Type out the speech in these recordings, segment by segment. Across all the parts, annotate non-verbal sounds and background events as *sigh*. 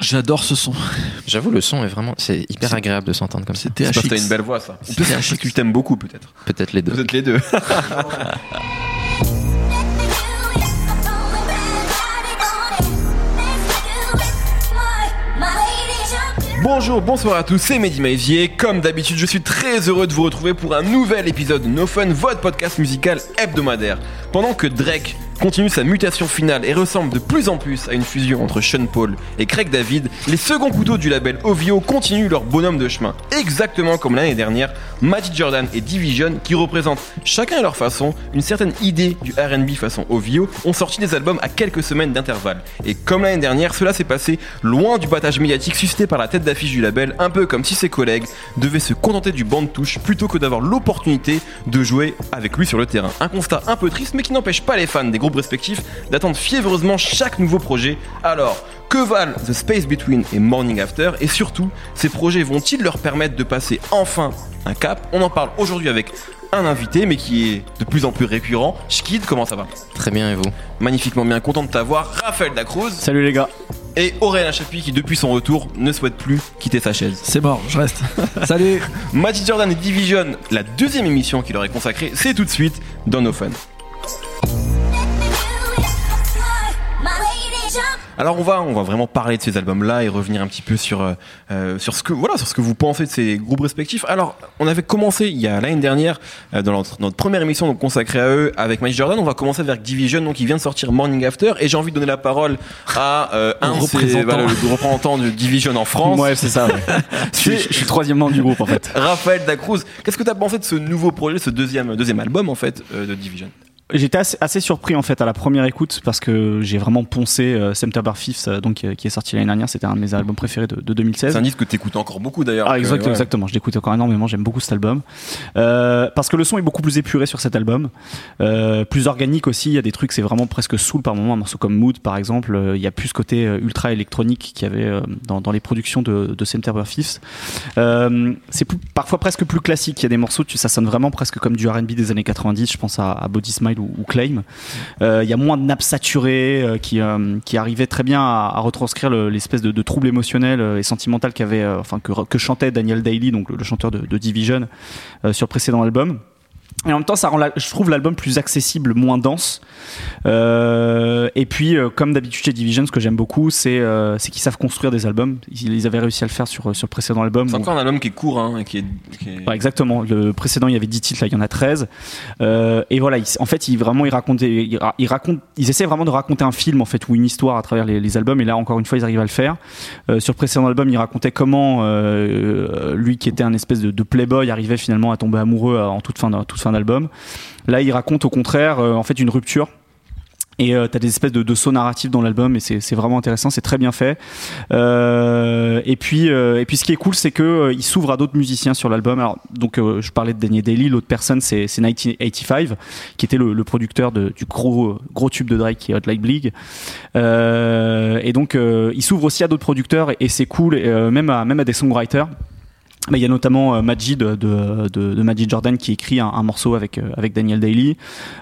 J'adore ce son. J'avoue, le son est vraiment. C'est hyper agréable de s'entendre comme ça. C'était C'est parce que t'as une belle voix, ça. Ou peut-être que tu t'aimes beaucoup, peut-être. Peut-être les deux. Vous êtes les deux. *laughs* Bonjour, bonsoir à tous, c'est Mehdi Maizier. Comme d'habitude, je suis très heureux de vous retrouver pour un nouvel épisode de No Fun, votre podcast musical hebdomadaire. Pendant que Drake continue sa mutation finale et ressemble de plus en plus à une fusion entre Sean Paul et Craig David, les seconds couteaux du label OVO continuent leur bonhomme de chemin. Exactement comme l'année dernière, Magic Jordan et Division, qui représentent chacun à leur façon une certaine idée du RB façon OVO, ont sorti des albums à quelques semaines d'intervalle. Et comme l'année dernière, cela s'est passé loin du battage médiatique suscité par la tête d'affiche du label, un peu comme si ses collègues devaient se contenter du banc de touche plutôt que d'avoir l'opportunité de jouer avec lui sur le terrain. Un constat un peu triste, mais qui n'empêche pas les fans des groupes respectifs d'attendre fiévreusement chaque nouveau projet. Alors, que valent The Space Between et Morning After? Et surtout, ces projets vont-ils leur permettre de passer enfin un cap? On en parle aujourd'hui avec un invité, mais qui est de plus en plus récurrent. Schkid, comment ça va? Très bien, et vous? Magnifiquement bien, content de t'avoir. Raphaël Dacruz Salut les gars. et Aurélien Chapuis qui, depuis son retour, ne souhaite plus quitter sa chaise. C'est mort, je reste. *laughs* Salut. Magic Jordan et Division, la deuxième émission qui leur est consacrée, c'est tout de suite dans No Fun. Alors on va, on va vraiment parler de ces albums-là et revenir un petit peu sur, euh, euh, sur ce que, voilà, sur ce que vous pensez de ces groupes respectifs. Alors, on avait commencé il y a l'année dernière euh, dans notre, notre première émission donc consacrée à eux avec Magic Jordan. On va commencer avec Division, donc il vient de sortir Morning After, et j'ai envie de donner la parole à euh, un Représentant. voilà, le représentant de Division en France. Ouais, c'est ça. ouais. *laughs* je, suis, je suis troisième membre du groupe en fait. Raphaël Dacruz, qu'est-ce que tu as pensé de ce nouveau projet, ce deuxième, deuxième album en fait euh, de Division? J'étais assez, assez surpris en fait à la première écoute parce que j'ai vraiment poncé euh, September Fifth, euh, donc euh, qui est sorti l'année dernière. C'était un de mes albums préférés de, de 2016. C'est un disque que tu écoutes encore beaucoup d'ailleurs. Ah, exact, ouais. exactement. Je l'écoute encore énormément. J'aime beaucoup cet album. Euh, parce que le son est beaucoup plus épuré sur cet album. Plus organique aussi. Il y a des trucs, c'est vraiment presque soul par moment. Un morceau comme Mood, par exemple. Il y a plus ce côté ultra électronique qu'il y avait dans, dans les productions de, de September Fifth. Euh, c'est plus- parfois presque plus classique. Il y a des morceaux, tu, ça sonne vraiment presque comme du R&B des années 90. Je pense à, à Body Smile ou, Claim. Euh, Il y a moins de nappes saturées euh, qui, euh, qui arrivaient très bien à, retranscrire le- l'espèce de, trouble émotionnel euh, et sentimental qu'avait, euh, enfin que, chantait Daniel Daly, donc le, chanteur de, Division, euh, sur précédent album. Et en même temps, ça rend, la- je trouve l'album plus accessible, moins dense. Euh, et puis, euh, comme d'habitude chez Division, ce que j'aime beaucoup, c'est euh, qu'ils savent construire des albums. Ils, ils avaient réussi à le faire sur, sur le précédent album. C'est où- encore un album qui est court, hein, qui est. qui est- Ouais, exactement. Le précédent, il y avait 10 titres, là, il y en a 13. Euh, et voilà, ils- en fait, ils vraiment, ils racontaient, ils, ils racontent, ils essaient vraiment de raconter un film, en fait, ou une histoire à travers les, les albums. Et là, encore une fois, ils arrivent à le faire. Euh, sur le précédent album, il racontait comment euh, lui, qui était un espèce de, de playboy, arrivait finalement à tomber amoureux euh, en toute fin, toute fin d'album. Là, il raconte au contraire, euh, en fait, une rupture. Et euh, t'as des espèces de, sauts narratifs dans l'album et c'est vraiment intéressant, c'est très bien fait. Euh, et puis euh, et puis ce qui est cool, c'est que il s'ouvre à d'autres musiciens sur l'album. Alors donc je parlais de Daniel Daly, l'autre personne c'est c'est 1985 qui était le, producteur du gros tube de Drake qui est Hot League. Euh, et donc il s'ouvre aussi à d'autres producteurs et, c'est cool, et, même à des songwriters. Mais il y a notamment euh, Majid de, de, de Majid Jordan qui écrit un, un morceau avec euh, avec Daniel Daly.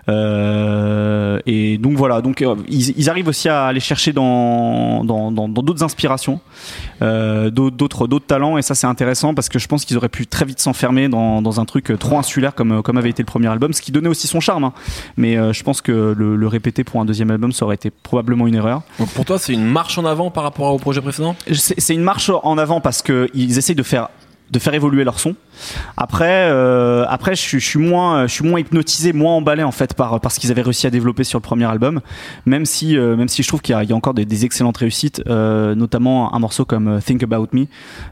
Euh, et donc voilà, donc euh, ils, ils arrivent aussi à aller chercher dans dans dans dans d'autres inspirations, euh, d'autres d'autres d'autres talents et ça c'est intéressant parce que je pense qu'ils auraient pu très vite s'enfermer dans dans un truc trop insulaire comme comme avait été le premier album, ce qui donnait aussi son charme. hein. Mais je pense que le, le répéter pour un deuxième album ça aurait été probablement une erreur. Donc pour toi, c'est une marche en avant par rapport au projet précédent? C'est c'est une marche en avant parce que ils essayent de faire de faire évoluer leur son. Après, euh, après, je suis, moins, je suis moins hypnotisé, moins emballé en fait par par ce qu'ils avaient réussi à développer sur le premier album. Même si, euh, même si je trouve qu'il y, a- encore des, excellentes réussites, euh, notamment un morceau comme Think About Me,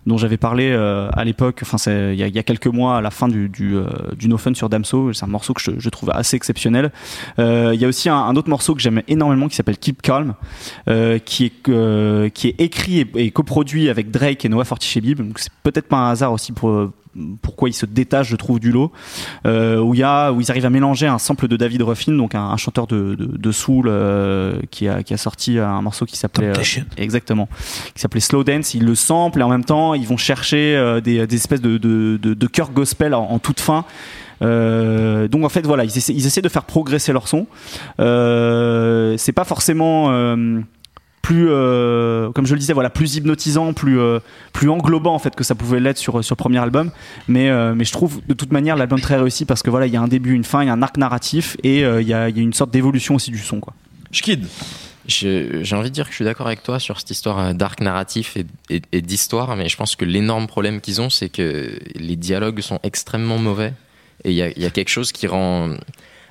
dont j'avais parlé à l'époque. Enfin, il y a, quelques mois à la fin du du, No Fun sur Damso. C'est un morceau que je, trouve assez exceptionnel. Il y a aussi un, autre morceau que j'aime énormément qui s'appelle Keep Calm, qui est qui est écrit et, et coproduit avec Drake et Noah Fortichebib. Donc c'est peut-être pas un hasard aussi pour pourquoi ils se détachent, je trouve, du lot, euh, où il y a, où ils arrivent à mélanger un sample de David Ruffin, donc un, un chanteur de, de, de soul euh, qui a qui a sorti un morceau qui s'appelait euh, exactement, qui s'appelait Slow Dance. Ils le samplent et en même temps ils vont chercher euh, des, des espèces de de, de, de chœurs gospel en, en toute fin. Euh, donc en fait voilà, ils essaient, ils essaient de faire progresser leur son. Euh, c'est pas forcément euh, plus, euh, comme je le disais, voilà, plus hypnotisant, plus, euh, plus englobant en fait que ça pouvait l'être sur sur le premier album. Mais euh, mais je trouve de toute manière l'album très réussi parce que voilà, il y a un début, une fin, il y a un arc narratif et euh, il y, a, il y a une sorte d'évolution aussi du son quoi. Schkid. J'ai j'ai envie de dire que je suis d'accord avec toi sur cette histoire euh, d'arc narratif et, et- et d'histoire, mais je pense que l'énorme problème qu'ils ont, c'est que les dialogues sont extrêmement mauvais. Et il y a, il y a quelque chose qui rend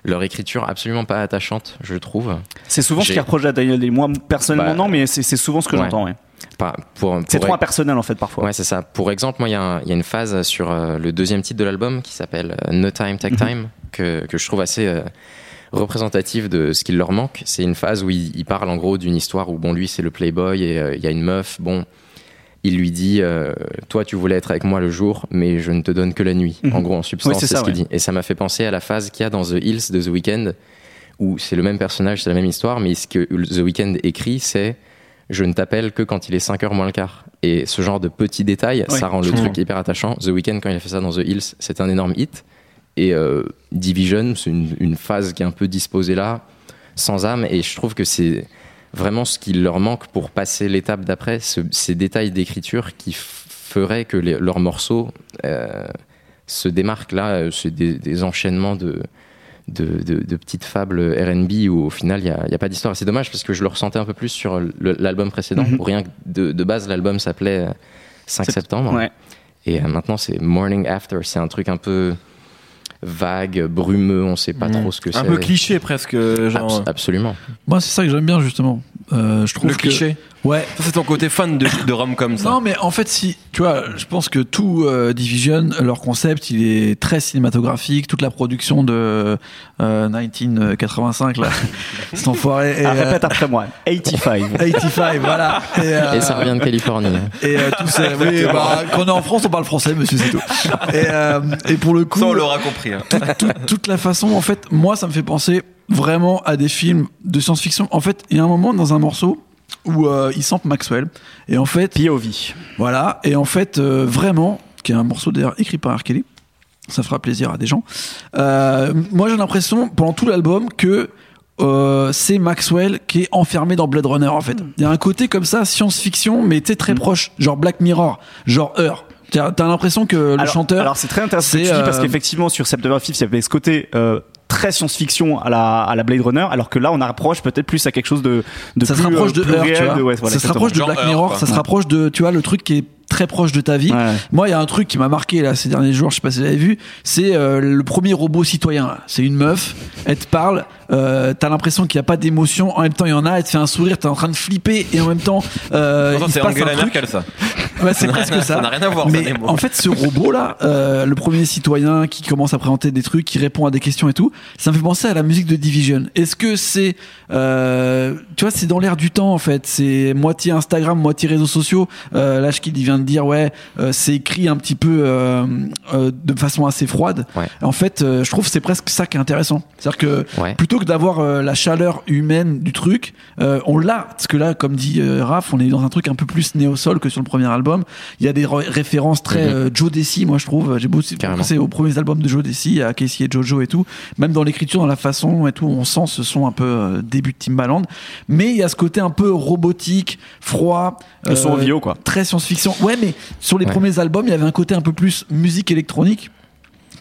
leur écriture absolument pas attachante, je trouve. C'est souvent ce qui est reproché à Daniel Day. Moi personnellement Bah, non, mais c'est souvent ce que ouais. j'entends. Ouais. C'est trop impersonnel en fait parfois. Ouais, c'est ça. Pour exemple, moi, il y, a y une phase sur euh, le deuxième titre de l'album qui s'appelle euh, No Time, Take Mhm. Time, que, que je trouve assez euh, représentative de ce qu'il leur manque. C'est une phase où il, il parle en gros d'une histoire où, bon, lui, c'est le playboy et euh, il y a une meuf, bon, il lui dit, euh, toi, tu voulais être avec moi le jour, mais je ne te donne que la nuit. Mhm. En gros, en substance, Oui, c'est ce qu'il ouais. dit. Et ça m'a fait penser à la phase qu'il y a dans The Hills de The Weeknd, où c'est le même personnage, c'est la même histoire, mais ce que The Weeknd écrit, c'est je ne t'appelle que quand il est 5h moins le quart. Et ce genre de petits détails, ça rend le truc hyper attachant. The Weeknd, quand il a fait ça dans The Hills, c'est un énorme hit. Et euh, Division, c'est une, une phase qui est un peu disposée là, sans âme. Et je trouve que c'est vraiment ce qui leur manque pour passer l'étape d'après, ce- ces détails d'écriture qui feraient que les- leurs morceaux euh, se démarquent là. euh, C'est des, des enchaînements de, de, de- de petites fables RB où au final il n'y a, pas d'histoire. C'est dommage parce que je le ressentais un peu plus sur l'album précédent. Où Rien que de, de base, l'album s'appelait euh, 5 C'est- septembre. Ouais. Et euh, maintenant, c'est Morning After. C'est un truc un peu vague, brumeux, on sait pas Mhm. trop ce que c'est. Un peu cliché presque, genre. Abs- absolument. Moi, c'est ça que j'aime bien, justement. Euh, je trouve Le que- cliché. Ouais. Ça, c'est ton côté fan de, de rom-com, ça. Non, mais en fait, si, tu vois, je pense que tout euh, Division, leur concept, il est très cinématographique. Toute la production de euh, 1985, là, *laughs* cet enfoiré. Et, Ah, euh, répète après moi. 85. 85, *laughs* voilà. Et, euh, Et ça revient de Californie. *laughs* Et euh, tout ça, oui, bah, quand on est en France, on parle français, monsieur, c'est tout. Et, euh, et pour le coup, Ça, on l'aura compris. hein. toute, toute la façon, en fait, moi, ça me fait penser vraiment à des films de science-fiction. En fait, il y a un moment dans un morceau où euh, il sample Maxwell. Et en fait, POV. voilà. Et en fait, euh, vraiment, qui est un morceau d'ailleurs écrit par R. Kelly. Ça fera plaisir à des gens. Euh, moi, j'ai l'impression, pendant tout l'album, que euh, c'est Maxwell qui est enfermé dans Blade Runner, en fait. Il y a un côté comme ça, science-fiction, mais tu sais, très Mm. proche. Genre Black Mirror, genre Heure. T'as t'as l'impression que le alors, chanteur. Alors c'est très intéressant ce que tu dis parce qu'effectivement sur September Fifth il y avait ce côté euh, très science-fiction à la, à la Blade Runner, alors que là on approche peut-être plus à quelque chose de, de ça plus, se rapproche euh, de plus réel, tu vois. de- ouais, voilà, ça se rapproche de Black Mirror, quoi. ça se rapproche de, tu vois, le truc qui est très proche de ta vie. Ouais. Moi, il y a un truc qui m'a marqué là ces derniers jours, je sais pas si vous l'avez vu, c'est euh, le premier robot citoyen. C'est une meuf, elle te parle, euh, t'as l'impression qu'il n'y a pas d'émotion, en même temps il y en a, elle te fait un sourire, t'es en train de flipper et en même temps euh, c'est Angela. Merkel, ça. *laughs* Ouais, c'est presque *laughs* ça. Ça n'a rien à voir, Mais en fait, ce robot là, euh, le premier citoyen qui commence à présenter des trucs, qui répond à des questions et tout, ça me fait penser à la musique de Division. Est-ce que c'est, euh, tu vois, c'est dans l'air du temps en fait. C'est moitié Instagram, moitié réseaux sociaux. Euh, là, il vient de dire ouais, euh, c'est écrit un petit peu euh, euh, de façon assez froide. Ouais. En fait, euh, je trouve que c'est presque ça qui est intéressant. C'est-à-dire que Ouais. plutôt que d'avoir euh, la chaleur humaine du truc, euh, on l'a. Parce que là, comme dit euh, Raph, on est dans un truc un peu plus néo-sol que sur le premier album. Il y a des re- références très Mhm. euh, Joe Desi, moi je trouve. J'ai beaucoup pensé aux premiers albums de Joe Desi, à Casey et Jojo et tout. Même dans l'écriture, dans la façon et tout, on sent ce son un peu euh, début de Timbaland. Mais il y a ce côté un peu robotique, froid. Le son OVO quoi. très science-fiction. Ouais, mais sur les Ouais. premiers albums, il y avait un côté un peu plus musique électronique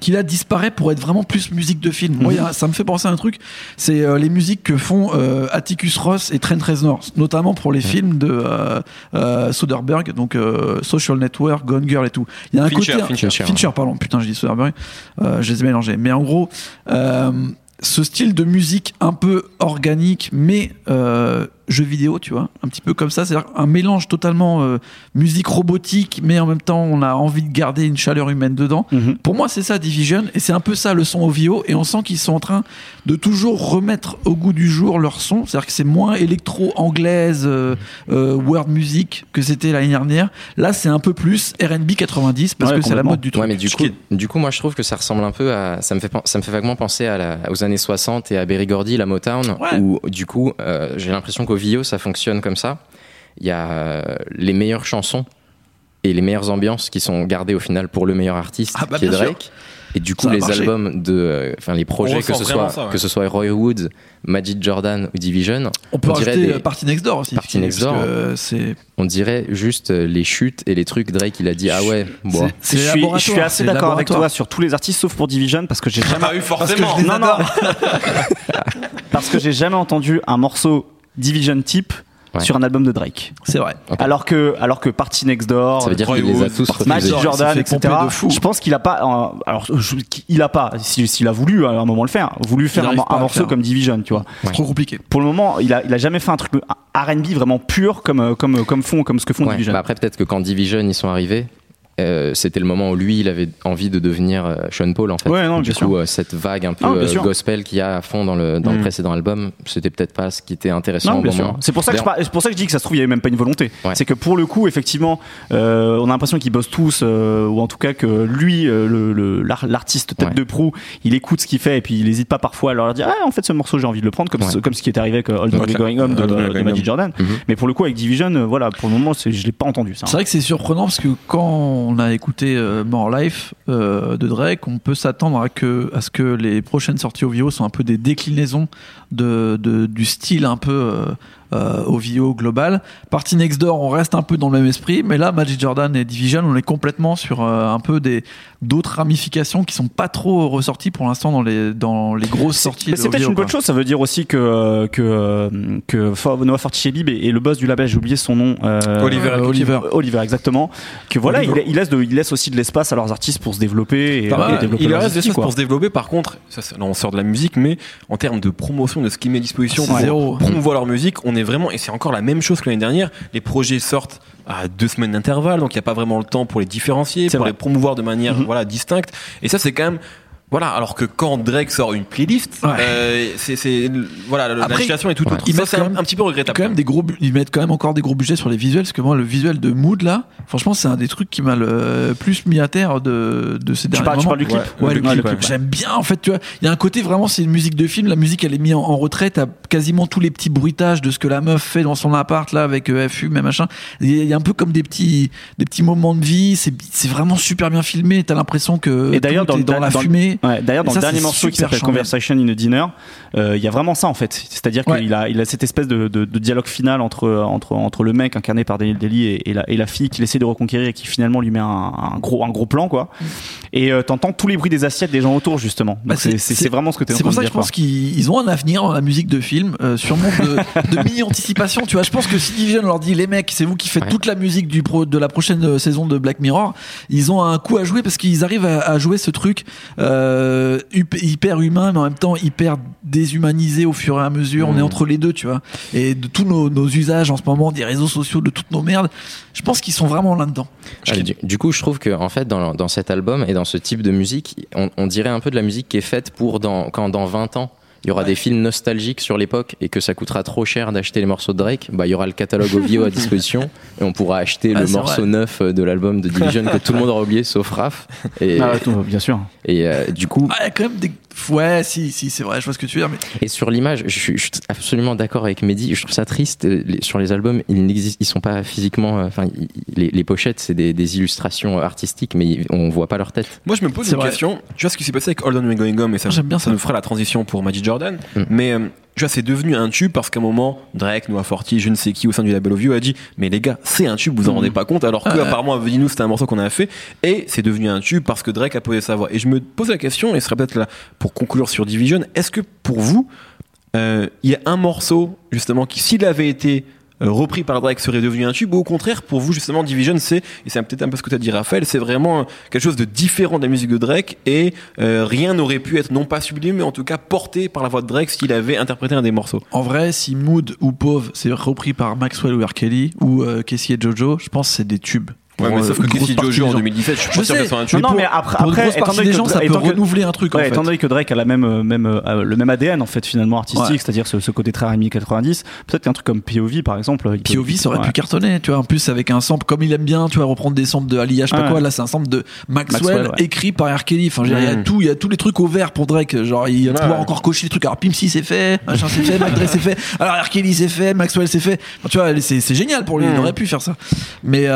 qui là disparaît pour être vraiment plus musique de film. Moi, il y a- ça me fait penser à un truc, c'est euh, les musiques que font euh, Atticus Ross et Trent Reznor, notamment pour les films de euh, euh, Soderbergh, donc euh, Social Network, Gone Girl et tout. Il y a un Fincher, côté Fincher. Fincher. pardon, putain, je dis Soderbergh, euh, je les ai mélangés. Mais en gros, euh, ce style de musique un peu organique, mais euh, jeu vidéo, tu vois, un petit peu comme ça, c'est-à-dire un mélange totalement euh, musique robotique, mais en même temps, on a envie de garder une chaleur humaine dedans. Mhm. Pour moi, c'est ça Division, et c'est un peu ça le son OVO, et on sent qu'ils sont en train de toujours remettre au goût du jour leur son, c'est-à-dire que c'est moins électro-anglaise, euh, euh, world music que c'était l'année dernière. Là, c'est un peu plus R&B 90 parce Ouais, que c'est la mode du truc. Ouais, mais du coup, du coup, moi, je trouve que ça ressemble un peu à. Ça me fait, ça me fait vaguement penser à la- aux années 60 et à Berry Gordy, la Motown, Ouais. où du coup, euh, j'ai l'impression qu'au VO, ça fonctionne comme ça. Il y a euh, les meilleures chansons et les meilleures ambiances qui sont gardées au final pour le meilleur artiste, Ah bah, qui est sûr. Drake. Et du coup, les marché. albums de, euh, enfin les projets, que ce soit ça, ouais. que ce soit Roy Woods, Magic Jordan ou Division, On peut On dirait des- euh, Party Next Door aussi. Party Next parce Door. que, c'est on dirait juste les chutes et les trucs. Drake, il a dit ah ouais, bon. je, suis, je suis laboratoire, assez d'accord avec toi sur tous les artistes sauf pour Division parce que j'ai *laughs* jamais Ah oui, forcément. Parce que je les non, non, adore. *laughs* parce que j'ai jamais entendu un morceau Division type Ouais. sur un album de Drake. C'est vrai. Ok. Alors que alors que Party Next Door, Ça veut dire Roy qu'il les a tous. Magic Jordan, etc. pomper de fou. Je pense qu'il a pas. euh, alors, je- il a pas. si- S'il a voulu à un moment le faire, voulu faire un, morceau faire. comme Division, tu vois. C'est trop compliqué. Pour le moment, il a, il a jamais fait un truc R&B vraiment pur comme euh, comme comme font comme ce que font Ouais. Division. Bah après, peut-être que quand Division ils sont arrivés, euh, c'était le moment où lui, il avait envie de devenir euh, Sean Paul en fait. Ouais, non, du coup, euh, cette vague un peu Ah, euh, sûr. gospel qu'il y a à fond dans le dans le Mm. précédent album, c'était peut-être pas ce qui était intéressant Non. C'est pour ça que je, c'est pour ça que je dis que ça se trouve il y avait même pas une volonté. Ouais. C'est que pour le coup, effectivement, euh, on a l'impression qu'ils bossent tous, euh, ou en tout cas que lui, euh, le- le- l'ar- l'artiste tête Ouais. de proue, il écoute ce qu'il fait et puis il hésite pas parfois à leur dire ah en fait ce morceau j'ai envie de le prendre comme Ouais. ce, comme ce qui est arrivé avec Old Money. Going Home de, de Magic. Jordan. Mhm. Mais pour le coup avec Division, euh, voilà, pour le moment je l'ai pas entendu. C'est vrai que c'est surprenant parce que quand on a écouté euh, More Life euh, de Drake, on peut s'attendre à, ce que les prochaines sorties OVO soient un peu des déclinaisons du style un peu euh, euh, OVO global. Party Next Door, on reste un peu dans le même esprit, mais là, Magic Jordan et Division, on est complètement sur euh, un peu des d'autres ramifications qui sont pas trop ressorties pour l'instant dans les, dans les grosses sorties. Mais de c'est peut-être une bonne chose, ça veut dire aussi que que euh, que For- Noah Forticelli et le boss du label, j'ai oublié son nom. euh, Oliver Euh. Oliver. Oliver, exactement. Que voilà, Oliver. il, il laisse de, il laisse aussi de l'espace à leurs artistes pour se développer et, et développer il leurs reste choses quoi. pour se développer. Par contre, ça, là, on sort de la musique, mais en termes de promotion de ce qui met à disposition C'est pour zéro. promouvoir leur musique, on est vraiment, et c'est encore la même chose que l'année dernière. Les projets sortent à deux semaines d'intervalle, donc il n'y a pas vraiment le temps pour les différencier, pour vrai. les promouvoir de manière Mhm. voilà distincte. Et ça, c'est quand même voilà, alors que quand Drake sort une playlist, Ouais. euh, c'est, c'est, voilà, la- situation est tout ouais. autre. Ils Ça, mettent c'est quand un, même- un petit peu regrettable. quand même des gros ils mettent quand même encore des gros budgets sur les visuels parce que moi le visuel de Mood là franchement c'est un des trucs qui m'a le plus mis à terre de, de ces Tu derniers parles, tu parles du clip Ouais, Ouais, le le clip, clip, ouais. j'aime bien en fait tu vois il y a un côté vraiment c'est une musique de film la musique elle est mise en, en retrait t'as quasiment tous les petits bruitages de ce que la meuf fait dans son appart là avec euh, FU mais machin il y a- un peu comme des petits des petits moments de vie c'est c'est vraiment super bien filmé t'as l'impression que Et d'ailleurs, tout dans est le- dans la dans le- fumée Ouais, D'ailleurs, dans ça, le dernier morceau qui s'appelle. Conversation in a Dinner, euh, il y a vraiment ça en fait. C'est-à-dire Ouais. qu'il a, il a cette espèce de, de- de dialogue final entre, entre, entre le mec incarné par Daniel Daly et, et la, et la fille qu'il essaie de reconquérir et qui finalement lui met un, un gros, un gros plan quoi. Et euh, t'entends tous les bruits des assiettes des gens autour justement. Bah, c'est- vraiment ce que tu es en C'est pour ça que je pense qu'ils ils ont un avenir dans la musique de film, euh, sûrement de, de mini-anticipation. Tu vois, je pense que si Division leur dit les mecs, c'est vous qui faites Ouais. toute la musique du pro, de la prochaine euh, saison de Black Mirror, ils ont un coup à jouer parce qu'ils arrivent à, à jouer ce truc euh, hup- hyper humain, mais en même temps hyper déshumanisé au fur et à mesure. On est Mm. entre les deux, tu vois. Et de tous nos, nos usages en ce moment, des réseaux sociaux, de toutes nos merdes, je pense qu'ils sont vraiment là-dedans. Ah, du, du coup, je trouve que en fait, dans, dans cet album et dans ce type de musique, on, on dirait un peu de la musique qui est faite pour dans, quand dans 20 ans. Il y aura des films nostalgiques sur l'époque et que ça coûtera trop cher d'acheter les morceaux de Drake. Bah, il y aura le catalogue OVO à *laughs* disposition et on pourra acheter Ah, le morceau vrai. neuf de l'album de Division que tout le monde aura oublié sauf Raph. Et, Ah, tout, bien sûr. et euh, du coup, Ah, il y a quand même des. Ouais, si, si, c'est vrai, je vois ce que tu veux dire. Mais Et sur l'image, je suis, je suis absolument d'accord avec Mehdi. Je trouve ça triste. euh, sur les albums, ils n'existent, ils sont pas physiquement. euh, Enfin, les, les pochettes, c'est des, des illustrations artistiques, mais on voit pas leur tête. Moi, je me pose une vrai. question. Tu vois ce qui s'est passé avec Hold On We're Going Home et ça, J'aime bien ça. nous fera la transition pour Magic Jordan. Mm. Mais euh, tu vois, c'est devenu un tube parce qu'à un moment, Drake, Noah Forti, je ne sais qui au sein du label OVO a dit Mais les gars, c'est un tube, vous en Mm. rendez pas compte. Alors que, Ouais. apparemment, à nous c'était un morceau qu'on avait fait. Et c'est devenu un tube parce que Drake a posé sa voix. Et je me pose la question, et ce serait peut-être là pour conclure sur Division est-ce que pour vous, euh, il y a un morceau, justement, qui, s'il avait été repris par Drake serait devenu un tube ou au contraire pour vous justement Division c'est et c'est peut-être un peu ce que tu as dit Raphaël c'est vraiment euh, quelque chose de différent de la musique de Drake et euh, rien n'aurait pu être non pas sublimé mais en tout cas porté par la voix de Drake s'il avait interprété un des morceaux En vrai, si Mood ou Pauvre c'est repris par Maxwell ou R. Kelly ou euh, et Jojo, je pense que c'est des tubes. Ouais, mais euh, sauf que partie Jojo en gens. 2017 je suis pas sûr que sais, ce soit un Non, mais après, après étant donné que- gens, ça peut renouveler un truc. en Ouais, fait. étant donné que Drake a la même, euh, même, euh, le même ADN en fait finalement artistique, Ouais. c'est-à-dire ce, ce côté très R&B 90, peut-être qu'un truc comme POV par exemple. POV, ça aurait ouais. pu cartonner, tu vois. En plus, avec un sample, comme il aime bien, tu vois, reprendre des samples de Ali, je sais pas quoi. Là, c'est un sample de Maxwell, écrit par R. Kelly. Enfin, je veux dire, il y a Mm. tout, il y a tous les trucs au vert pour Drake. Genre, il va pouvoir encore cocher les trucs. Alors, Pimp C c'est fait, machin c'est fait, Mac c'est fait. Alors, R. Kelly c'est fait, Maxwell c'est fait. Tu vois, c'est c'est génial pour lui. Il Mm. aurait pu faire ça. Mais,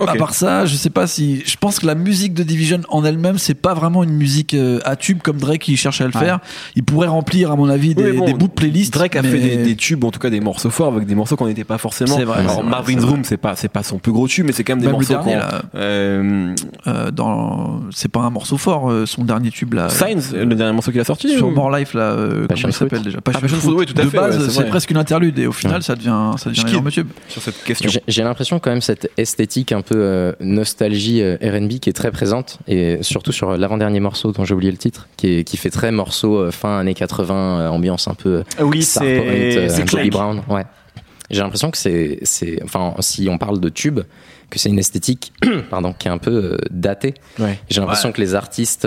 euh, Ok. À part ça, je sais pas si. Je pense que la musique de Division en elle-même, c'est pas vraiment une musique euh, à tube comme Drake il cherche à le Ouais. faire. Il pourrait remplir, à mon avis, des, Oui, mais bon, des bouts de playlist. Drake a mais- fait des, des tubes, en tout cas des morceaux forts avec des morceaux qu'on n'était pas forcément. C'est vrai, Alors c'est vrai, Marvin's c'est vrai. Room, c'est pas c'est pas son plus gros tube, mais c'est quand même des Même morceaux dernier, là. Euh, euh, dans. C'est pas un morceau fort, euh, son dernier tube là. Signs, le dernier morceau qu'il a sorti. Sur ou- More Life là, euh, comment il s'appelle déjà? Ah, Passion Fruit, oui, tout à De fait, base, ouais, c'est presque une interlude et au final, ça devient, ça devient Je un énorme tube. sur cette question. J'ai j'ai l'impression quand même cette esthétique un peu euh, nostalgie euh, R&B qui est très présente et surtout sur l'avant-dernier morceau dont j'ai oublié le titre qui, est, qui fait très morceau euh, fin années 80 euh, ambiance un peu Oui, Point, euh, c'est Clack. Brown ouais j'ai l'impression que c'est c'est enfin si on parle de tube que c'est une esthétique *coughs* pardon qui est un peu datée Ouais. j'ai l'impression que les artistes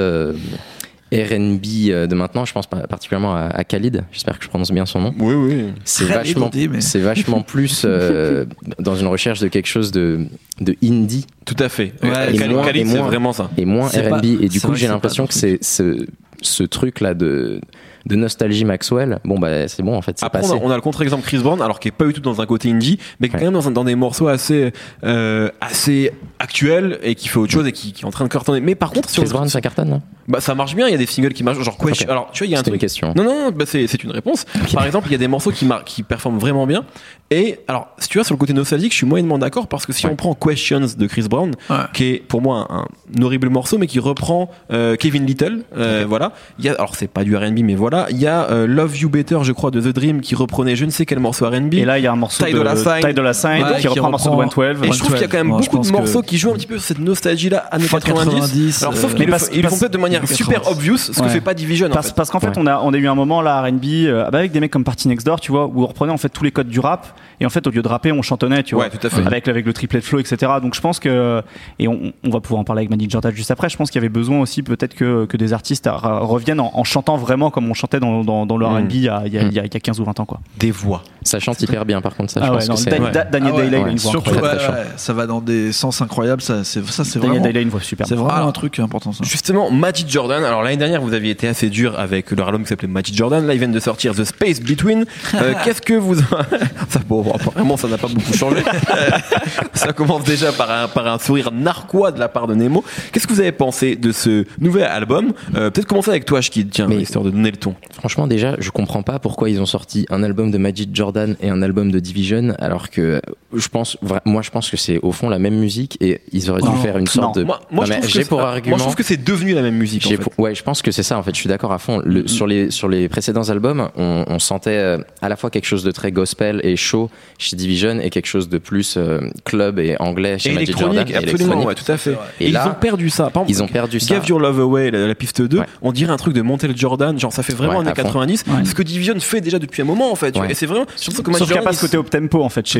R&B euh, de maintenant je pense pas- particulièrement à, à Khalid j'espère que je prononce bien son nom Oui, oui. c'est vachement, mais- c'est vachement plus euh, *laughs* dans une recherche de quelque chose de, de indie Tout à fait. Ouais, et Khalid, moins- Khalid, c'est vraiment ça. et moins R&B. pas- et du coup, vrai j'ai l'impression que c'est ce, ce truc-là de, de nostalgie Maxwell. Bon, bah, c'est bon, en fait, c'est Après, on passé. a, on a le contre-exemple Chris Brown, alors qui est pas du tout dans un côté indie, mais qui est quand Ouais. même dans, un- dans des morceaux assez, euh, assez actuels et qui fait autre chose et qui, qui est en train de cartonner. Mais par contre, sur Chris Brown, ça cartonne, non bah, ça marche bien. Il y a des singles qui marchent, genre Question. Ok. Alors, tu vois, il y a un C'était une truc. question. Non, non, non, bah, c'est, c'est une réponse. *laughs* Par exemple, il y a des morceaux qui, mar- qui performent vraiment bien. Et alors, si tu vois, sur le côté nostalgique, je suis moyennement d'accord parce que si Ouais. on prend Questions de Chris Brown, Ouais. qui est pour moi un, un horrible morceau, mais qui reprend euh, Kevin Little, euh, voilà. Il y a, alors, c'est pas du R&B, mais voilà. Il y a euh, Love You Better, je crois, de The Dream, qui reprenait je ne sais quel morceau R&B. Et là, il y a un morceau Ty de Dolla Sign. Ty Dolla Sign Ouais, qui qui reprend un morceau de reprend- 112. Et je trouve qu'il y a quand même beaucoup de que- morceaux qui jouent un petit peu cette nostalgie-là, années Fin 90. 90, Alors, sauf euh, qu'ils Mais le, ils le font peut-être de manière super 90. obvious, ce que fait pas Division. en Parce, fait. parce qu'en fait, Ouais. on, a, on a eu un moment là, R&B, euh, avec des mecs comme Party Next Door, tu vois, où on reprenait en fait tous les codes du rap, et en fait, au lieu de rapper, on chantonnait, tu vois, Ouais, tout à fait. avec, avec le triplet de flow, etc. Donc je pense que, et on, on va pouvoir en parler avec Magic Jordan juste après, je pense qu'il y avait besoin aussi peut-être que, que des artistes reviennent en, en chantant vraiment comme on chantait dans, dans, dans le Mm. R&B il y, a, il, y a, il y a 15 ou 20 ans, quoi. Des voix. Ça chante hyper bien, par contre, ça, je Ah ouais, pense non, que c'est. Da- ouais. Da- Daniel Ah a ouais. une voix Surtout, ouais, ouais, ça va dans des sens incroyables. Ça, c'est ça, c'est Daniel vraiment. A une voix super. C'est vraiment Ah. un truc important. Ça. Justement, Magic Jordan. Alors l'année dernière, vous aviez été assez dur avec leur album qui s'appelait Magic Jordan. Là, ils viennent de sortir The Space Between. Euh, *laughs* Qu'est-ce que vous *laughs* ça, bon, apparemment, ça n'a pas beaucoup changé. Euh, *laughs* ça commence déjà par un, par un sourire narquois de la part de Nemo. Qu'est-ce que vous avez pensé de ce nouvel album? Euh, Peut-être commencer avec toi, Shkid, tiens, Mais- histoire de donner le ton. Franchement, déjà, je comprends pas pourquoi ils ont sorti un album de Magic Jordan et un album de Division, alors que je pense, moi, je pense que c'est au fond la même musique et ils auraient dû Non, faire une non. sorte de. Moi, moi, Non, je j'ai que pour c'est- argument. moi, je trouve que c'est devenu la même musique. En fait. pour- Ouais, je pense que c'est ça en fait. Je suis d'accord à fond. Le- sur les sur les précédents albums, on, on sentait euh, à la fois quelque chose de très gospel et chaud chez Division et quelque chose de plus euh, club et anglais chez Et Magic Jordan. et absolument, électronique. ouais, tout à fait. Et Et, là, ils ont perdu ça. Par exemple, Ils ont perdu ça. Give Your Love Away, la, la piste 2, Ouais. on dirait un truc de Montel Jordan, genre ça fait vraiment Ouais, années à fond. 90, Ouais. ce que Division fait déjà depuis un moment en fait. Et c'est vraiment, surtout que Magic a pas Jordan, ce côté up tempo en fait chez,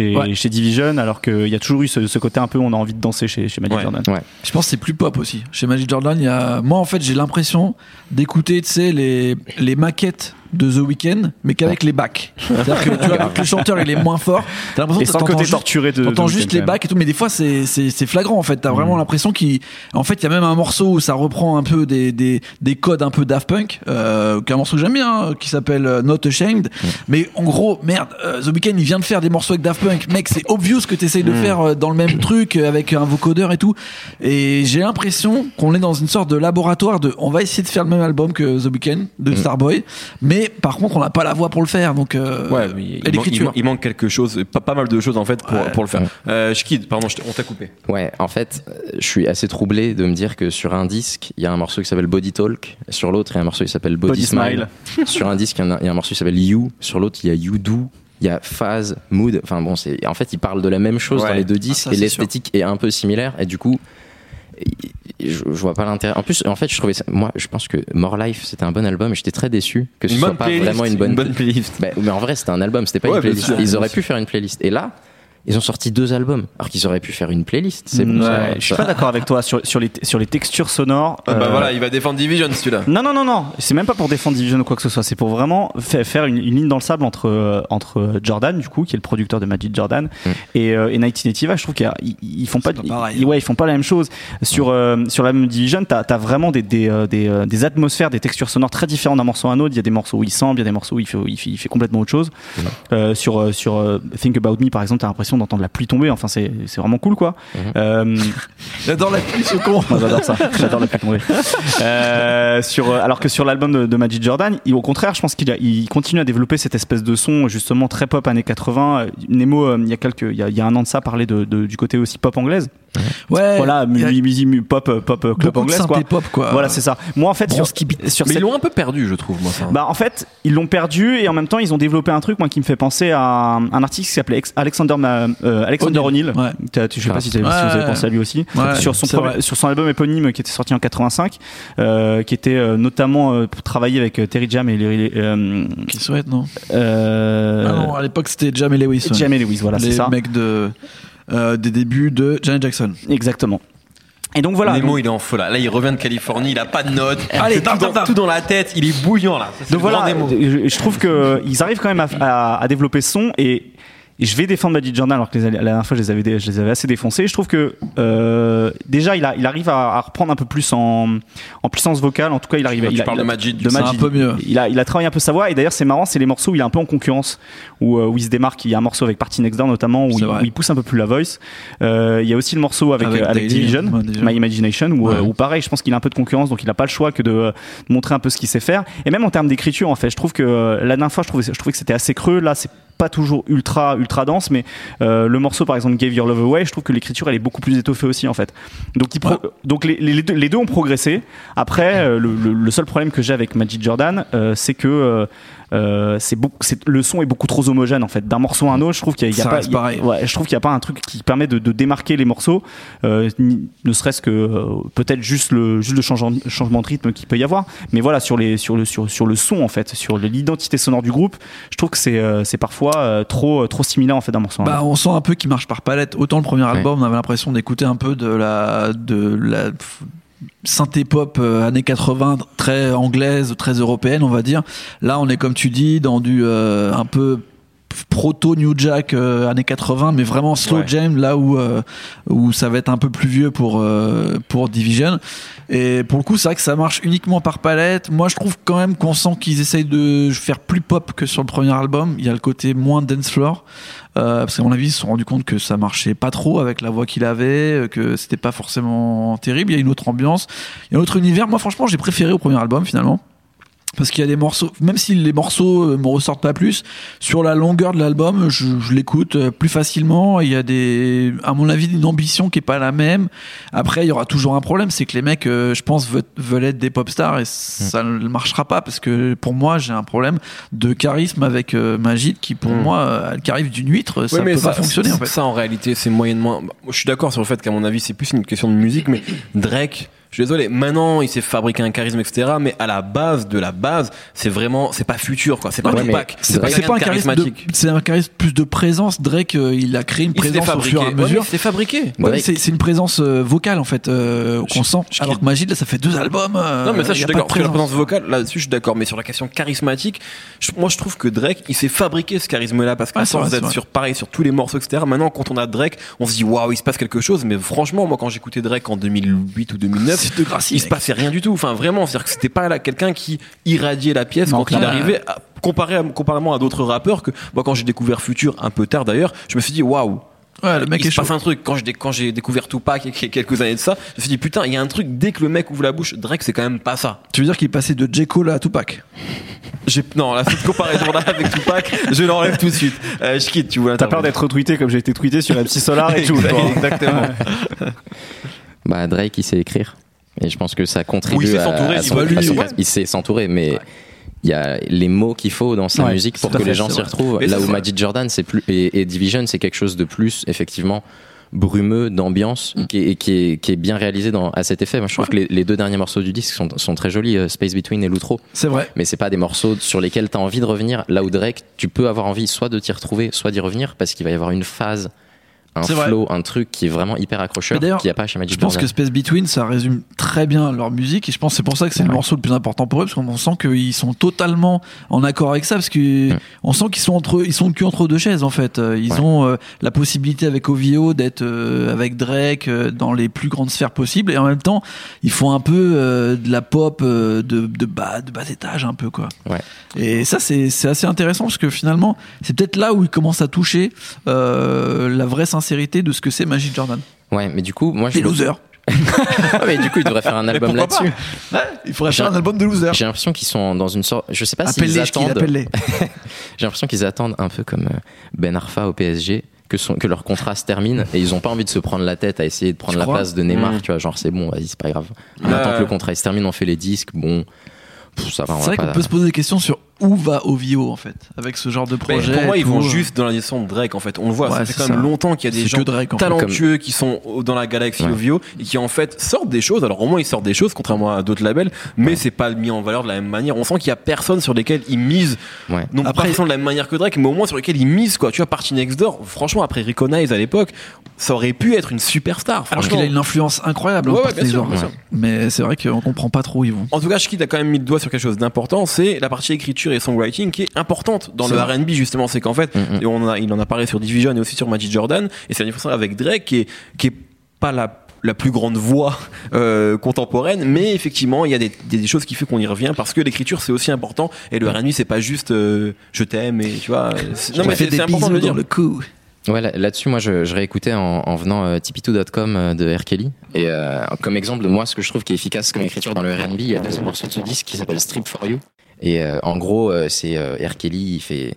Chez, Ouais. chez Division, alors qu'il y a toujours eu ce, ce côté un peu on a envie de danser chez, chez Magic Ouais. Jordan. Ouais. Je pense que c'est plus pop aussi. Chez Magic Jordan, il y a. Moi, en fait, j'ai l'impression d'écouter, les, les maquettes de The Weeknd, mais qu'avec les bacs. C'est-à-dire que tu vois, avec le chanteur, il est moins fort. T'as l'impression que t'entends torturé de. T'entends juste les bacs et tout, mais des fois c'est c'est flagrant en fait. T'as vraiment l'impression qu'il, en fait, il y a même un morceau où ça reprend un peu des des des codes un peu Daft Punk, euh, qui est un morceau que j'aime bien, hein, qui s'appelle euh, Not Ashamed. Mais en gros, merde, euh, The Weeknd il vient de faire des morceaux avec Daft Punk, mec, c'est obvious que t'essayes de faire euh, dans le même truc avec un vocodeur et tout. Et j'ai l'impression qu'on est dans une sorte de laboratoire de, on va essayer de faire le même album que The Weeknd de Starboy, mais par contre on n'a pas la voix pour le faire, donc euh, Ouais, mais il, manque, il l'écriture. manque- il manque quelque chose, pas, pas mal de choses en fait pour, Ouais. pour le faire. Ouais. Euh, Shkid, pardon, je on t'a coupé. Ouais, en fait, je suis assez troublé de me dire que sur un disque, il y a un morceau qui s'appelle Body Talk, et sur l'autre, il y a un morceau qui s'appelle Body, Body Smile. *laughs* sur un disque, il y, a- il y a un morceau qui s'appelle You, sur l'autre, il y a You Do. Il y a phase, mood, enfin bon, c'est en fait ils parlent de la même chose Ouais. dans les deux disques Ah, ça, et l'esthétique est un peu similaire et du coup je, je vois pas l'intérêt. En plus, en fait, je trouvais ça, moi, je pense que More Life c'était un bon album et j'étais très déçu que ce soit pas playlist, vraiment une bonne, playlist. *laughs* Bah, mais en vrai, c'était un album, c'était pas Ouais, une playlist. Ils auraient pu faire une playlist. Et là, ils ont sorti deux albums, alors qu'ils auraient pu faire une playlist. C'est bon, Ouais, ça- je suis pas d'accord avec toi sur, sur, les, sur les textures sonores. Bah euh, voilà, il va défendre Division celui-là. Non, non, non, non. C'est même pas pour défendre Division ou quoi que ce soit. C'est pour vraiment fa- faire une, une ligne dans le sable entre, euh, entre Jordan, du coup, qui est le producteur de Magic Jordan, Mm. et, euh, et 1985. Je trouve qu'ils ils, font pas, pas pareil, ils, ouais, ils font pas la même chose. Sur, euh, sur la même Division, t'as as vraiment des, des, euh, des, euh, des atmosphères, des textures sonores très différentes d'un morceau à un autre. Il y a des morceaux où il semble, il y a des morceaux où il fait, il fait, il fait complètement autre chose. Mm. Euh, sur, euh, sur euh, Think About Me, par exemple, t'as l'impression l'impression d'entendre la pluie tomber. Enfin, c'est c'est vraiment cool, quoi. Euh, *laughs* J'adore la pluie, ce con. j'adore ça. J'adore la pluie tomber. Euh, sur, alors que sur l'album de, de Magic Jordan, il, au contraire, je pense qu'il il continue à développer cette espèce de son justement très pop années 80. Euh, Nemo, euh, il y a quelques, il y a, il y a un an de ça, parlait de, de- du côté aussi pop anglaise. Ouais. voilà, musique mu- pop, pop club anglaise, quoi. pop, quoi. Voilà, c'est ça. Moi, en fait, sur, qui bite. sur Mais cette- ils l'ont un peu perdu, je trouve, moi, ça. bah en fait ils l'ont perdu et en même temps ils ont développé un truc moi qui me fait penser à un, un artiste qui s'appelait Ex- Alexander Ma- euh, Alexander O'Neill. Ouais. Je sais pas si, si vous avez pensé à lui aussi. Ouais, sur son premier- sur son album éponyme qui était sorti en 85, euh, qui était euh, notamment euh, pour travailler avec euh, Terry Jam et les, euh, Qui souhaite, non? euh, Ah non, à l'époque, c'était Jam et Lewis. ouais. Jam et Lewis, voilà, c'est Les ça. mecs de, euh, des débuts de Janet Jackson. Exactement. Et donc voilà. Nemo, donc- il est en feu là. Là, il revient de Californie, il a pas de notes. Allez, tout, dans, tout dans la tête, il est bouillant là. Ça, c'est Donc le voilà, je, je trouve que ils arrivent quand même à, à- à développer ce son et, et je vais défendre Magic Jordan alors que les- la dernière fois je les avais, je les avais assez défoncés. Je trouve que euh, déjà il, a, il arrive à, à reprendre un peu plus en, en puissance vocale. En tout cas, il arrive. Tu il a, parles il a- de de un peu mieux. Il a, il a travaillé un peu sa voix et d'ailleurs c'est marrant, c'est les morceaux où il est un peu en concurrence où, euh, où il se démarque. Il y a un morceau avec Party Next Door notamment où, il, vrai. où il pousse un peu plus la voice. Euh, il y a aussi le morceau avec, Avec euh, avec Division, ouais. My Imagination où, Ouais. euh, où pareil, je pense qu'il a un peu de concurrence donc il a pas le choix que de euh, montrer un peu ce qu'il sait faire. Et même en termes d'écriture en fait, je trouve que la dernière fois je trouvais, je trouvais que c'était assez creux. Là c'est pas toujours ultra ultra dense mais euh, le morceau par exemple Gave Your Love Away je trouve que l'écriture elle est beaucoup plus étoffée aussi en fait. Donc, il pro- donc les, deux, les deux ont progressé. Après euh, le, le- le seul problème que j'ai avec Magic Jordan euh, c'est que euh, c'est beaucoup le son est beaucoup trop homogène en fait d'un morceau à un autre je trouve qu'il y a, y a pas y a- ouais, je trouve qu'il y a pas un truc qui permet de, de démarquer les morceaux euh, ni- ne serait-ce que euh, peut-être juste le juste le changement, changement de rythme qu'il peut y avoir mais voilà sur les sur le sur, sur le son en fait sur l'identité sonore du groupe je trouve que c'est euh, c'est parfois euh, trop trop similaire en fait d'un morceau à un Bah, on sent un peu qu'il marche par palette. Autant le premier Ouais. album, on avait l'impression d'écouter un peu de la, de la synthé pop euh, années 80, très anglaise, très européenne, on va dire. Là, on est comme tu dis dans du euh, un peu proto New Jack euh, années 80 mais vraiment slow Ouais. jam là où euh, où ça va être un peu plus vieux pour euh, pour Division. Et pour le coup c'est vrai que ça marche uniquement par palette. Moi je trouve quand même qu'on sent qu'ils essayent de faire plus pop que sur le premier album. Il y a le côté moins dance floor euh, parce qu'à mon avis ils se sont rendus compte que ça marchait pas trop avec la voix qu'il avait euh, que c'était pas forcément terrible. Il y a une autre ambiance. Il y a un autre univers. Moi franchement j'ai préféré au premier album finalement parce qu'il y a des morceaux, même si les morceaux euh, me ressortent pas plus, sur la longueur de l'album, je, je l'écoute euh, plus facilement. Il y a des, à mon avis, une ambition qui est pas la même. Après, il y aura toujours un problème, c'est que les mecs, euh, je pense, veulent, être des pop stars et ça ne marchera pas parce que pour moi, j'ai un problème de charisme avec Magid qui, pour Mm. moi, euh, le charisme d'une huître, ça Ouais, peut pas fonctionner en fait. Ça, en réalité, c'est moyennement. Je suis d'accord sur le fait qu'à mon avis, c'est plus une question de musique, mais Drake. Je suis désolé, maintenant il s'est fabriqué un charisme, etc. Mais à la base de la base, c'est vraiment, c'est pas futur, quoi. C'est pas Ouais, Tupac. c'est C'est pas. C'est pas un de charisme, c'est un charisme plus de présence. Drake, euh, il a créé une Il présence au fur et à Ouais, mesure. il s'est fabriqué. Ouais, c'est c'est une présence euh, vocale en fait euh, qu'on sent. je- Alors que Magid là, ça fait deux albums. euh, Non, mais ça, je suis d'accord. Sur la présence. vocale, là-dessus, je suis d'accord. Mais sur la question charismatique, je- moi, je trouve que Drake, il s'est fabriqué ce charisme-là parce qu'à Ouais, c'est c'est d'être vrai. sur pareil, sur tous les morceaux, etc. Maintenant, quand on a Drake, on se dit, waouh, il se passe quelque chose. Mais franchement, moi, quand j'écoutais Drake en 2008 ou 2009, C'est de Gracie, il se passait rien du tout. Enfin, vraiment, c'est-à-dire que c'était pas là quelqu'un qui irradiait la pièce Non, quand il arrivait, à- comparé à- comparément à d'autres rappeurs que, moi, quand j'ai découvert Future, un peu tard d'ailleurs, je me suis dit, waouh, Ouais, le mec il est se chaud. passe un truc. Quand j'ai quand j'ai découvert Tupac il y a *laughs* quelques années de ça, je me suis dit putain, il y a un truc dès que le mec ouvre la bouche, Drake c'est quand même pas ça. Tu veux dire qu'il est passé de J Cole à Tupac? J'ai non, la cette comparaison là avec Tupac, je l'enlève tout de suite. Euh, je quitte, tu vois. T'as peur d'être retweeté comme j'ai été tweeté sur MC Solar et tout. *laughs* Exactement. *laughs* Bah, Drake, il sait écrire. Et je pense que ça contribue Oui, il à, s'entourer, à il son- à son- ouais. il sait s'entourer, mais il y a les mots qu'il faut dans sa Ouais, musique pour que fait, les gens s'y retrouvent. Mais Là où vrai. Magic Jordan c'est plus et, et Division, c'est quelque chose de plus effectivement brumeux d'ambiance Mm. qui, est, qui, est, qui est bien réalisé dans, à cet effet. Moi, je trouve que les, les deux derniers morceaux du disque sont, sont très jolis, euh, Space Between et L'Outro. C'est vrai. Mais c'est pas des morceaux sur lesquels tu as envie de revenir. Là où Drake, tu peux avoir envie soit de t'y retrouver, soit d'y revenir, parce qu'il va y avoir une phase un vrai. flow, un truc qui est vraiment hyper accrocheur, qu'il n'y a pas chez Magic Je pense Jordan. que Space Between, ça résume très bien leur musique et je pense que c'est pour ça que c'est le morceau le plus important pour eux parce qu'on sent qu'ils sont totalement en accord avec ça parce que Mm. sent qu'ils sont entre ils sont le cul entre deux chaises en fait. Euh, Ils Ouais. ont euh, la possibilité avec OVO d'être euh, avec Drake euh, dans les plus grandes sphères possibles et en même temps ils font un peu de la pop de, de bas de bas étage un peu quoi. Et ça c'est assez intéressant parce que finalement c'est peut-être là où ils commencent à toucher la vraie sincérité de ce que c'est Magic Jordan. Ouais, mais du coup, moi je. Les losers. *laughs* Ah, mais du coup, ils devraient faire un album là-dessus. Il faudrait faire un album de losers. J'ai l'impression qu'ils sont dans une sorte. Je sais pas s'ils Appelle-les, Shkid, attendent. appelle-les. *laughs* J'ai l'impression qu'ils attendent un peu comme euh, Ben Arfa au PSG. Que, son- que leur contrat se termine et ils ont pas envie de se prendre la tête à essayer de prendre Tu la crois place de Neymar, Mm. tu vois, genre c'est bon, vas-y, c'est pas grave. On attend que le contrat il se termine, on fait les disques, bon, pff, ça va, on C'est va vrai qu'on peut se poser des questions sur où va OVO en fait, avec ce genre de Mais projet. pour moi, ils vont juste dans la direction de Drake en fait. On le voit, Ouais, ça fait c'est quand même longtemps qu'il y a des gens Drake talentueux qui sont dans la galaxie Ouais. OVO et qui en fait sortent des choses. Alors au moins ils sortent des choses contrairement à d'autres labels, mais c'est pas mis en valeur de la même manière. On sent qu'il y a personne sur lesquels ils misent, Ouais. non Après- pas forcément de la même manière que Drake, mais au moins sur lesquels ils misent quoi. Tu vois, Party Next Door, franchement après Recognize à l'époque, ça aurait pu être une superstar. Alors Franchement. qu'il a une influence incroyable. Ouais, hein, ouais, sûr. Mais c'est vrai qu'on comprend pas trop où ils vont. En tout cas, Shkid a quand même mis le doigt sur quelque chose d'important, c'est la partie écriture et songwriting qui est importante dans le. R&B justement. C'est qu'en fait, Mm, mm. et on a, il en a parlé sur Division et aussi sur Magic Jordan, et c'est la différence avec Drake qui est, qui est pas la la plus grande voix euh, contemporaine, mais effectivement, il y a des, des, des choses qui fait qu'on y revient parce que l'écriture c'est aussi important et le R&B c'est pas juste euh, je t'aime et tu vois. c'est- Non mais fait c'est important de le dire. le. Ouais, là- là-dessus, moi, je, je réécoutais en, en venant euh, tipeee2.com euh, de R. Kelly. Et euh, comme exemple moi, ce que je trouve qui est efficace comme écriture dans le R&B, il y a deux morceaux de ce disque qui s'appelle Strip for You. Et euh, en gros, euh, c'est euh, R. Kelly, il fait,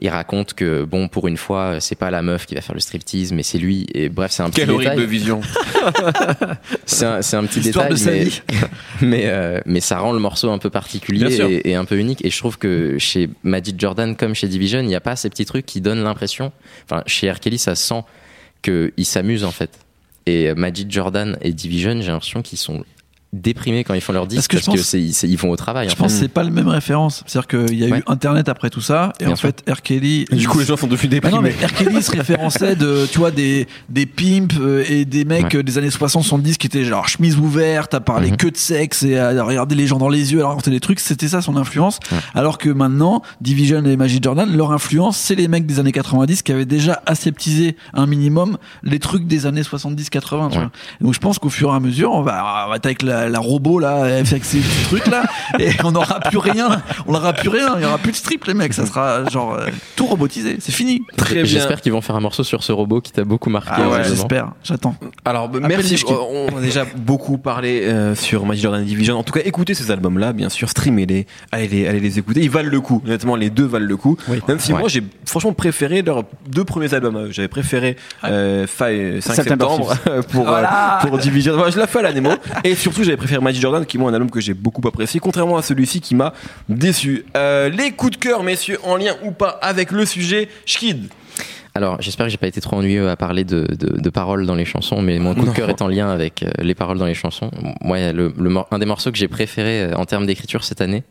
il raconte que bon, pour une fois, c'est pas la meuf qui va faire le striptease, mais c'est lui. Et bref, c'est un petit Quelle horrible détail. vision. *laughs* C'est un, c'est un petit L'histoire détail, de sa mais, vie. *laughs* mais, euh, mais ça rend le morceau un peu particulier et, et un peu unique. Et je trouve que chez Magic Jordan, comme chez Division, il n'y a pas ces petits trucs qui donnent l'impression. Enfin, chez R. Kelly, ça sent qu'il s'amuse en fait. Et Magic Jordan et Division, j'ai l'impression qu'ils sont déprimés quand ils font leur disque que je parce que, c'est, ils, c'est- ils vont au travail. Je en pense que c'est pas la même référence. C'est-à-dire qu'il y a eu. Internet après tout ça, et Bien en sûr. fait, R. Kelly. du coup, les gens sont devenus Bah non, déprimés. mais R. Kelly se référençait de, tu vois, des, des pimps euh, et des mecs Ouais. euh, des années 60-70 qui étaient genre chemise ouverte, à parler Mhm. que de sexe et à regarder les gens dans les yeux, à raconter des trucs. C'était ça son influence. Ouais. Alors que maintenant, Division et Magic Jordan, leur influence, c'est les mecs des années 90 qui avaient déjà aseptisé un minimum les trucs des années 70-80. tu Ouais. vois. Donc je pense qu'au fur et à mesure, on va, on va être avec la, la robot là, avec ces trucs là, *laughs* et on n'aura plus rien. On n'aura plus rien. Il y aura plus de strip, les mecs. Ça sera genre euh, tout robotisé. C'est fini. Très bien. J'espère qu'ils vont faire un morceau sur ce robot qui t'a beaucoup marqué. Ah ouais, j'espère. J'attends. Alors bah, merci. Shkid. On a déjà beaucoup parlé euh, sur Magic Jordan et Division. En tout cas, écoutez ces albums-là, bien sûr, streamez-les, allez les, allez les écouter. Ils valent le coup. Honnêtement, les deux valent le coup. Même si Ouais. moi, j'ai franchement préféré leurs deux premiers albums. Euh, J'avais préféré euh, Fi- 5 September septembre *laughs* pour euh, Voilà. pour Division. Enfin, je l'ai fait à la Nemo. Et surtout, j'avais préféré Magic Jordan, qui est moi un album que j'ai beaucoup apprécié, contrairement à celui-ci qui m'a déçu. Euh, les coups de cœur, messieurs, en lien ou pas avec le sujet, Schkid. Alors, j'espère que j'ai pas été trop ennuyeux à parler de, de, de paroles dans les chansons, mais mon coup de cœur est en lien avec euh, les paroles dans les chansons. Moi, le, le mor- un des morceaux que j'ai préféré euh, en termes d'écriture cette année,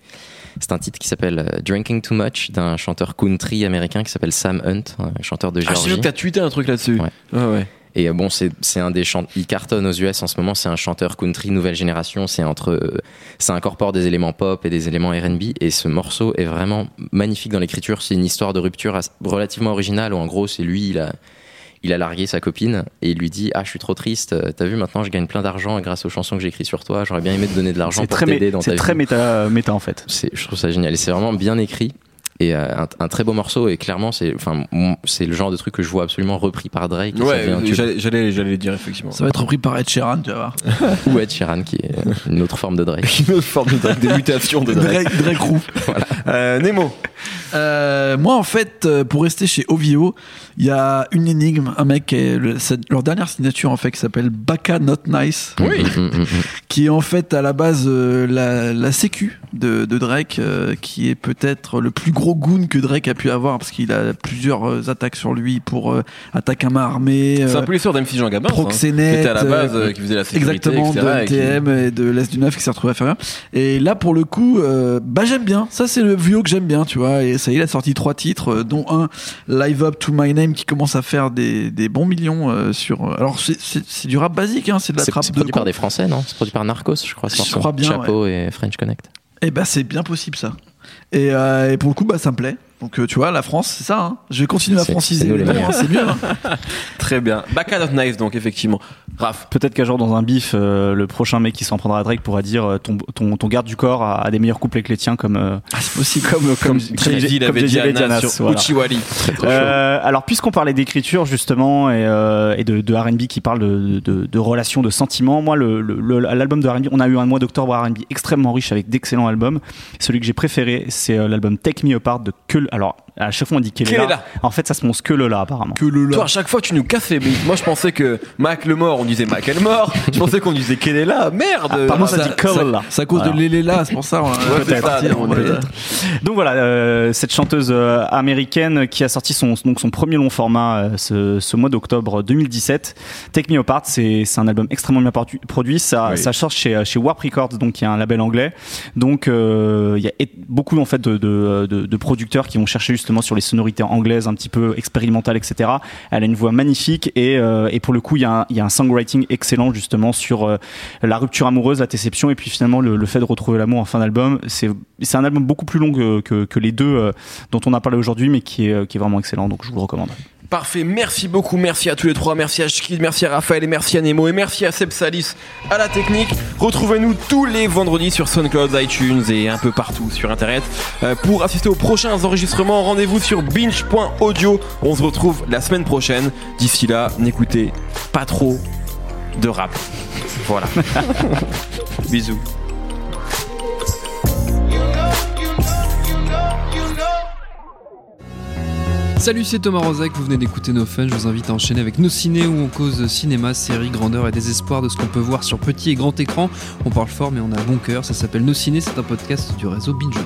c'est un titre qui s'appelle Drinking Too Much d'un chanteur country américain qui s'appelle Sam Hunt, un chanteur de Ah, je sais Géorgie. que t'as tweeté un truc là-dessus. Ouais. Ouais, ouais. Et euh, bon, c'est un des chanteurs, il cartonne aux US en ce moment. C'est un chanteur country nouvelle génération. C'est entre, euh, ça incorpore des éléments pop et des éléments R&B. Et ce morceau est vraiment magnifique dans l'écriture. C'est une histoire de rupture relativement originale où en gros c'est lui, il a, il a largué sa copine et il lui dit ah je suis trop triste. T'as vu maintenant je gagne plein d'argent grâce aux chansons que j'écris sur toi. J'aurais bien aimé te donner de l'argent pour très, t'aider dans ta c'est très vie. méta, méta en fait. Je trouve ça génial. Et c'est vraiment bien écrit. Et euh, un, un très beau morceau. Et clairement c'est, enfin mon- c'est le genre de truc que je vois absolument repris par Drake. Ouais, j'allais, j'allais, j'allais le dire effectivement. Ça va être repris par Ed Sheeran, tu vas voir. *laughs* ou Ed Sheeran qui est une autre forme de Drake. *laughs* Une autre forme de Drake, des mutations de Drake. Drake, Drake Roux. *laughs* Euh, Nemo. Euh, moi, en fait, euh, pour rester chez OVO, il y a une énigme, un mec, qui est le- leur dernière signature en fait, qui s'appelle Baka Not Nice, Oui. Mm, mm, mm, qui est en fait à la base euh, la, la sécu de, de Drake, euh, qui est peut-être le plus gros goon que Drake a pu avoir, parce qu'il a plusieurs attaques sur lui pour euh, attaque à main armée, C'est un peu l'histoire d'MC Jean Gabin. ça, hein. proxénét, C'était à la base qui faisait la sécurité, Exactement, etc., de et qui- et de l'Est du Neuf qui s'est retrouvé à faire rien. Et là, pour le coup, euh, bah j'aime bien. Ça, c'est le vieux que j'aime bien, tu vois. Et ça y est, il a sorti trois titres, euh, dont un Live Up to My Name qui commence à faire des, des bons millions euh, sur. euh, Alors c'est- du rap basique, hein, c'est de la trappe c'est de. produit par des Français, non? C'est produit par Narcos, je crois. Je crois bien, Chapeau et French Connect. Et bah c'est bien possible ça. Et, euh, et pour le coup, bah ça me plaît. Donc tu vois, la France, c'est ça. Hein. Je vais continuer à franciser c'est mieux. hein. *laughs* *laughs* Très bien. Backhand of Knives, donc, effectivement. Raph. Peut-être qu'un jour dans un bif, euh, le prochain mec qui s'en prendra à Drake pourra dire euh, ton, ton, ton garde du corps a, a des meilleurs couplets que les tiens comme euh, Ah, c'est possible. comme comme comme- dit, comme avait dit Nas, sur voilà. Alors puisqu'on parlait d'écriture justement et, et de, de R&B qui parle de, de, de relations, de sentiments, moi l'album de R&B, on a eu un mois d'octobre R&B extrêmement riche avec d'excellents albums. Celui que j'ai préféré, c'est l'album Take Me Apart de Keul. Alors à chaque fois on dit Kelela. Kelela. En fait ça se prononce Kelela apparemment. Que le Toi, à chaque fois, tu nous casses les briques. Moi, je pensais que Mac le mort, on disait Mac le mort. Je pensais qu'on disait là. Merde. Apparemment, ça Ça- dit Kelela. C'est à cause Voilà. de Léléla, c'est pour ça. on- c'est peut-être. Donc voilà, euh, cette chanteuse euh, américaine qui a sorti son, donc son premier long format euh, ce, ce mois d'octobre 2017. Take Me Apart, c'est c'est un album extrêmement bien produ- produit. Ça, Oui. ça sort chez, chez Warp Records, donc qui est un label anglais. Donc euh, il y a beaucoup en fait de, de, de- de producteurs qui vont chercher justement sur les sonorités anglaises un petit peu expérimentales, etc. Elle a une voix magnifique et, euh, et pour le coup il y, a un, il y a un songwriting excellent justement sur euh, la rupture amoureuse, la déception et puis finalement le, le fait de retrouver l'amour en fin d'album. C'est un album beaucoup plus long que, que, que les deux euh, dont on a parlé aujourd'hui, mais qui est, qui est vraiment excellent, donc je vous le recommande. Parfait, merci beaucoup, merci à tous les trois, merci à Shkid, merci à Raphaël et merci à Nemo et merci à Seb Salis à la technique. Retrouvez-nous tous les vendredis sur SoundCloud, iTunes et un peu partout sur internet. Euh, pour assister aux prochains enregistrements, rendez-vous sur binge.audio. On se retrouve la semaine prochaine. D'ici là, n'écoutez pas trop de rap. Voilà. *laughs* Bisous. Salut, c'est Thomas Rozek, vous venez d'écouter nos fun, je vous invite à enchaîner avec nos ciné où on cause cinéma, séries, grandeur et désespoir de ce qu'on peut voir sur petit et grand écran. On parle fort mais on a bon cœur, ça s'appelle Nos ciné, c'est un podcast du réseau Binge.